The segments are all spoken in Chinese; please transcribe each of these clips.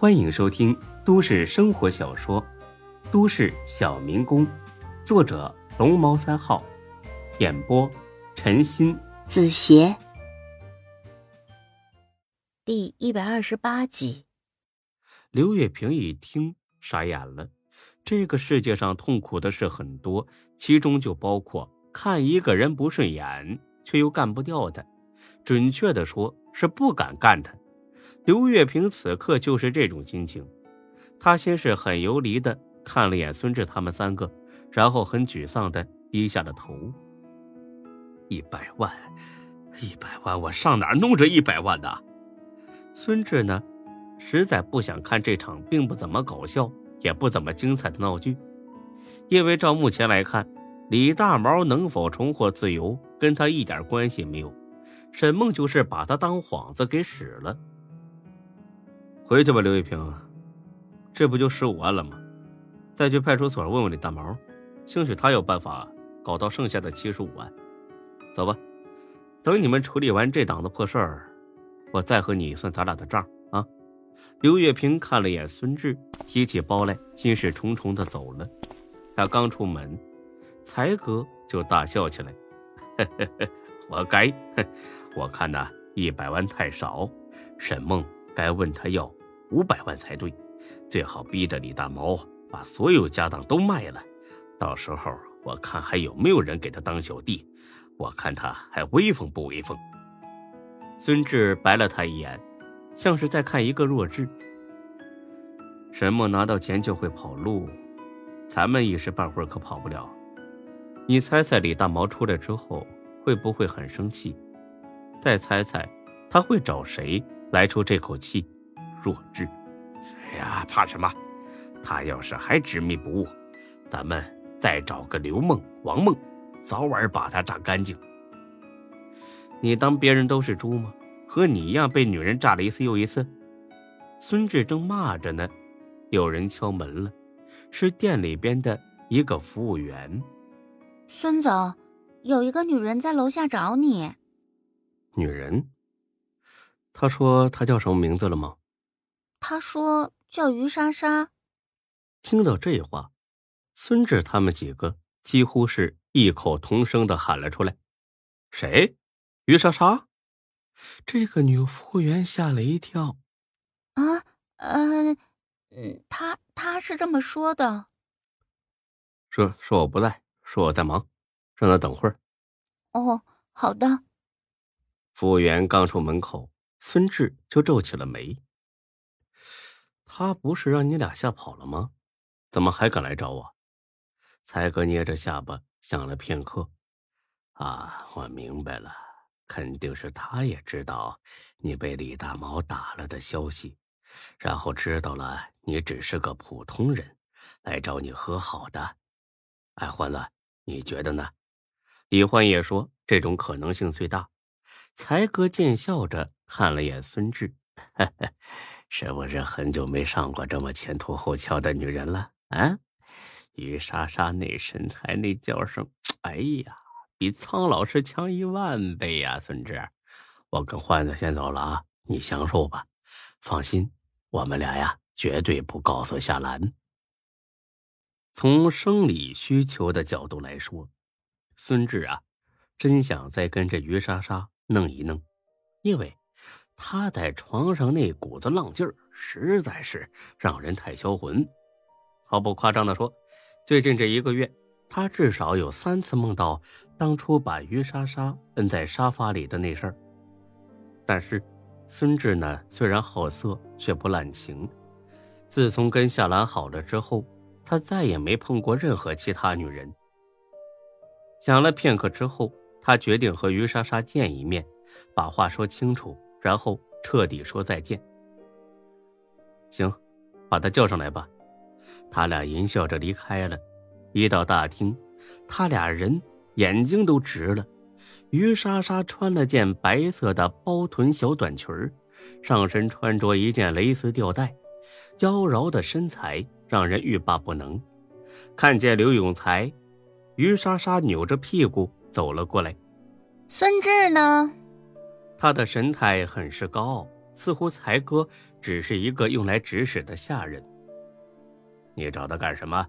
欢迎收听都市生活小说《都市小民工》，作者龙猫三号，演播陈鑫、子邪，第一百二十八集。刘月平一听傻眼了。这个世界上痛苦的事很多，其中就包括看一个人不顺眼却又干不掉他，准确的说是不敢干他。刘月平此刻就是这种心情。他先是很游离的看了眼孙志他们三个，然后很沮丧的低下了头。一百万，一百万，我上哪弄这一百万呢？孙志呢，实在不想看这场并不怎么搞笑。也不怎么精彩的闹剧，因为照目前来看，李大毛能否重获自由跟他一点关系没有。沈梦就是把他当幌子给使了。回去吧，刘玉平，这不就十五万了吗？再去派出所问问李大毛，兴许他有办法搞到剩下的七十五万。走吧，等你们处理完这档子破事儿，我再和你算咱俩的账啊。刘月平看了眼孙志，提起包来，心事重重的走了。他刚出门，才哥就大笑起来：“呵 呵活该！我看呐，一百万太少，沈梦该问他要五百万才对，最好逼得李大毛把所有家当都卖了，到时候我看还有没有人给他当小弟，我看他还威风不威风？”孙志白了他一眼。像是在看一个弱智。沈梦拿到钱就会跑路，咱们一时半会儿可跑不了。你猜猜李大毛出来之后会不会很生气？再猜猜他会找谁来出这口气？弱智！哎呀，怕什么？他要是还执迷不悟，咱们再找个刘梦、王梦，早晚把他榨干净。你当别人都是猪吗？和你一样被女人炸了一次又一次，孙志正骂着呢，有人敲门了，是店里边的一个服务员。孙总，有一个女人在楼下找你。女人？她说她叫什么名字了吗？他说叫于莎莎。听到这话，孙志他们几个几乎是异口同声的喊了出来：“谁？于莎莎？”这个女服务员吓了一跳，啊，嗯，嗯，她她是这么说的，说说我不在，说我在忙，让她等会儿。哦，好的。服务员刚出门口，孙志就皱起了眉。他不是让你俩吓跑了吗？怎么还敢来找我？才哥捏着下巴想了片刻，啊，我明白了。肯定是他也知道你被李大毛打了的消息，然后知道了你只是个普通人，来找你和好的。哎，欢子，你觉得呢？李欢也说这种可能性最大。才哥见笑着看了眼孙志，是不是很久没上过这么前凸后翘的女人了？啊，于莎莎那身材那叫声，哎呀！比苍老师强一万倍呀，孙志，我跟欢子先走了啊，你享受吧。放心，我们俩呀，绝对不告诉夏兰。从生理需求的角度来说，孙志啊，真想再跟这于莎莎弄一弄，因为他在床上那股子浪劲儿，实在是让人太销魂。毫不夸张的说，最近这一个月，他至少有三次梦到。当初把于莎莎摁在沙发里的那事儿，但是孙志呢，虽然好色，却不滥情。自从跟夏兰好了之后，他再也没碰过任何其他女人。想了片刻之后，他决定和于莎莎见一面，把话说清楚，然后彻底说再见。行，把他叫上来吧。他俩淫笑着离开了。一到大厅，他俩人。眼睛都直了。于莎莎穿了件白色的包臀小短裙上身穿着一件蕾丝吊带，妖娆的身材让人欲罢不能。看见刘永才，于莎莎扭着屁股走了过来。孙志呢？他的神态很是高傲，似乎才哥只是一个用来指使的下人。你找他干什么？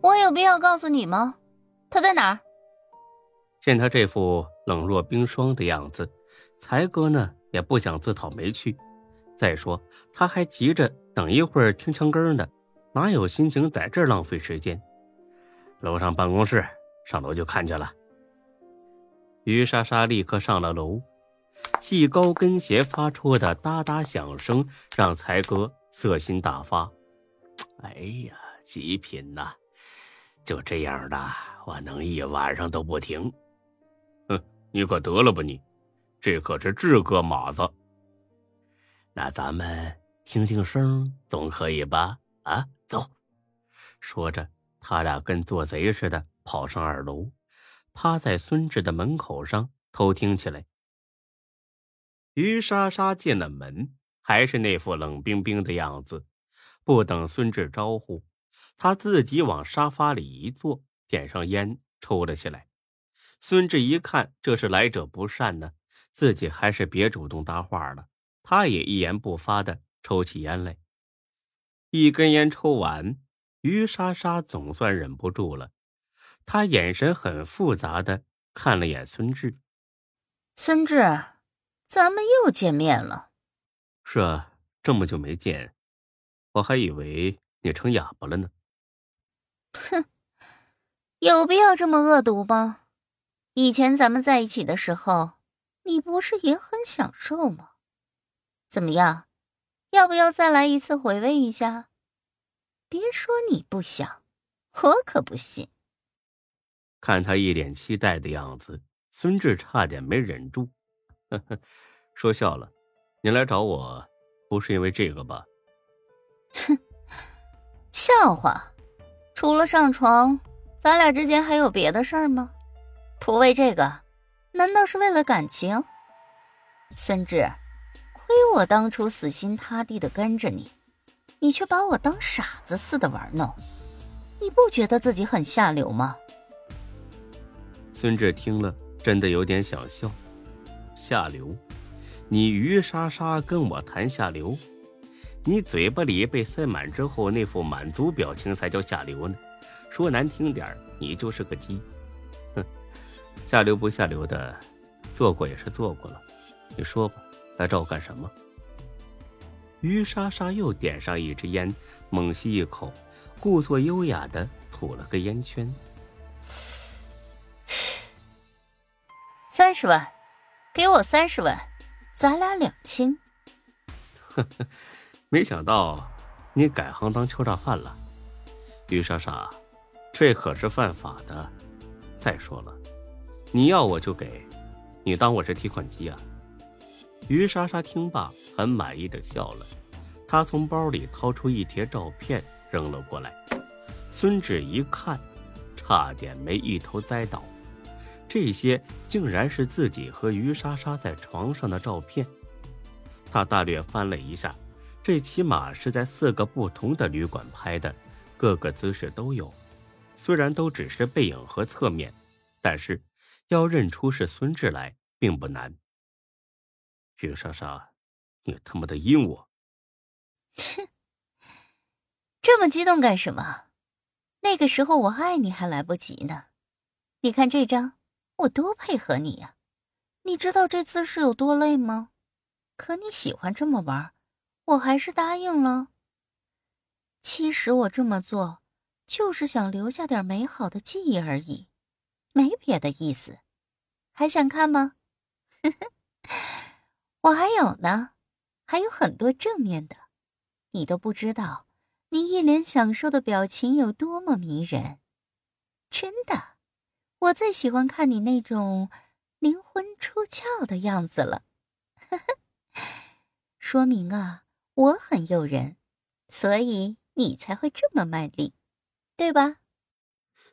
我有必要告诉你吗？他在哪儿？见他这副冷若冰霜的样子，才哥呢也不想自讨没趣。再说他还急着等一会儿听枪根呢，哪有心情在这儿浪费时间？楼上办公室，上楼就看见了。于莎莎立刻上了楼，系高跟鞋发出的哒哒响声让才哥色心大发。哎呀，极品呐！就这样的，我能一晚上都不停。哼，你可得了吧你，这可是志哥马子。那咱们听听声总可以吧？啊，走！说着，他俩跟做贼似的跑上二楼。趴在孙志的门口上偷听起来。于莎莎进了门，还是那副冷冰冰的样子。不等孙志招呼，他自己往沙发里一坐，点上烟抽了起来。孙志一看这是来者不善呢，自己还是别主动搭话了。他也一言不发的抽起烟来。一根烟抽完，于莎莎总算忍不住了。她眼神很复杂的看了眼孙志，孙志，咱们又见面了。是啊，这么久没见，我还以为你成哑巴了呢。哼，有必要这么恶毒吗？以前咱们在一起的时候，你不是也很享受吗？怎么样，要不要再来一次回味一下？别说你不想，我可不信。看他一脸期待的样子，孙志差点没忍住，说笑了。你来找我，不是因为这个吧？哼，笑话。除了上床，咱俩之间还有别的事儿吗？不为这个，难道是为了感情？孙志，亏我当初死心塌地的跟着你，你却把我当傻子似的玩弄，你不觉得自己很下流吗？孙志听了，真的有点想笑。下流？你于莎莎跟我谈下流？你嘴巴里被塞满之后那副满足表情才叫下流呢。说难听点你就是个鸡。哼，下流不下流的，做过也是做过了。你说吧，来找我干什么？于莎莎又点上一支烟，猛吸一口，故作优雅的吐了个烟圈。三十万，给我三十万，咱俩两清。呵呵，没想到你改行当敲诈犯了，于莎莎，这可是犯法的。再说了，你要我就给，你当我是提款机啊？于莎莎听罢，很满意的笑了。她从包里掏出一叠照片扔了过来，孙志一看，差点没一头栽倒。这些竟然是自己和于莎莎在床上的照片。他大略翻了一下，这起码是在四个不同的旅馆拍的，各个姿势都有。虽然都只是背影和侧面，但是要认出是孙志来并不难。于莎莎，你他妈的阴我！哼，这么激动干什么？那个时候我爱你还来不及呢。你看这张。我多配合你呀，你知道这次是有多累吗？可你喜欢这么玩，我还是答应了。其实我这么做，就是想留下点美好的记忆而已，没别的意思。还想看吗？我还有呢，还有很多正面的，你都不知道，你一脸享受的表情有多么迷人，真的。我最喜欢看你那种灵魂出窍的样子了，说明啊，我很诱人，所以你才会这么卖力，对吧？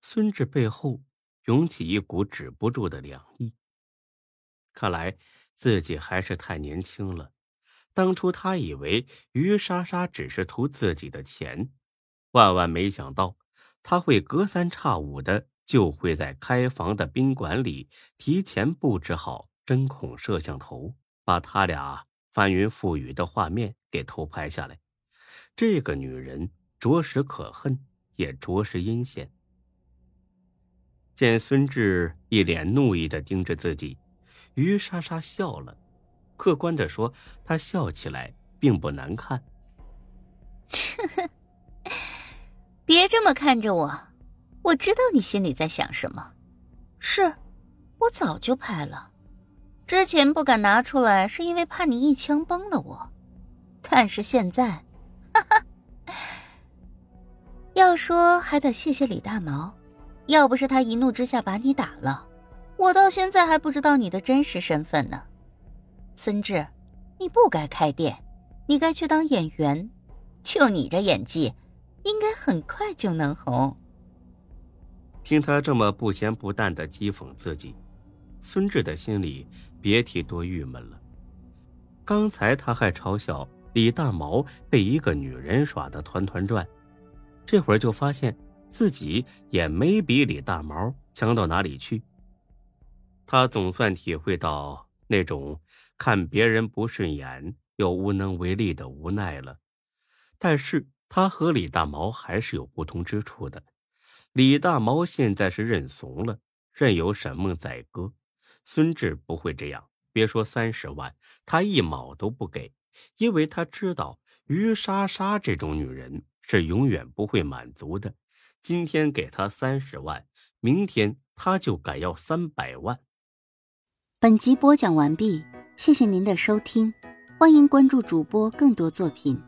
孙志背后涌起一股止不住的凉意。看来自己还是太年轻了。当初他以为于莎莎只是图自己的钱，万万没想到他会隔三差五的。就会在开房的宾馆里提前布置好针孔摄像头，把他俩翻云覆雨的画面给偷拍下来。这个女人着实可恨，也着实阴险。见孙志一脸怒意的盯着自己，于莎莎笑了。客观的说，她笑起来并不难看。别这么看着我，我知道你心里在想什么。是，我早就拍了，之前不敢拿出来，是因为怕你一枪崩了我。但是现在，哈哈，要说还得谢谢李大毛，要不是他一怒之下把你打了，我到现在还不知道你的真实身份呢。孙志，你不该开店，你该去当演员。就你这演技，应该很快就能红。听他这么不咸不淡的讥讽自己，孙志的心里别提多郁闷了。刚才他还嘲笑李大毛被一个女人耍得团团转，这会儿就发现自己也没比李大毛强到哪里去。他总算体会到那种看别人不顺眼又无能为力的无奈了。但是他和李大毛还是有不同之处的。李大毛现在是认怂了，任由沈梦宰割。孙志不会这样，别说三十万，他一毛都不给，因为他知道于莎莎这种女人是永远不会满足的。今天给他三十万，明天他就敢要三百万。本集播讲完毕，谢谢您的收听，欢迎关注主播更多作品。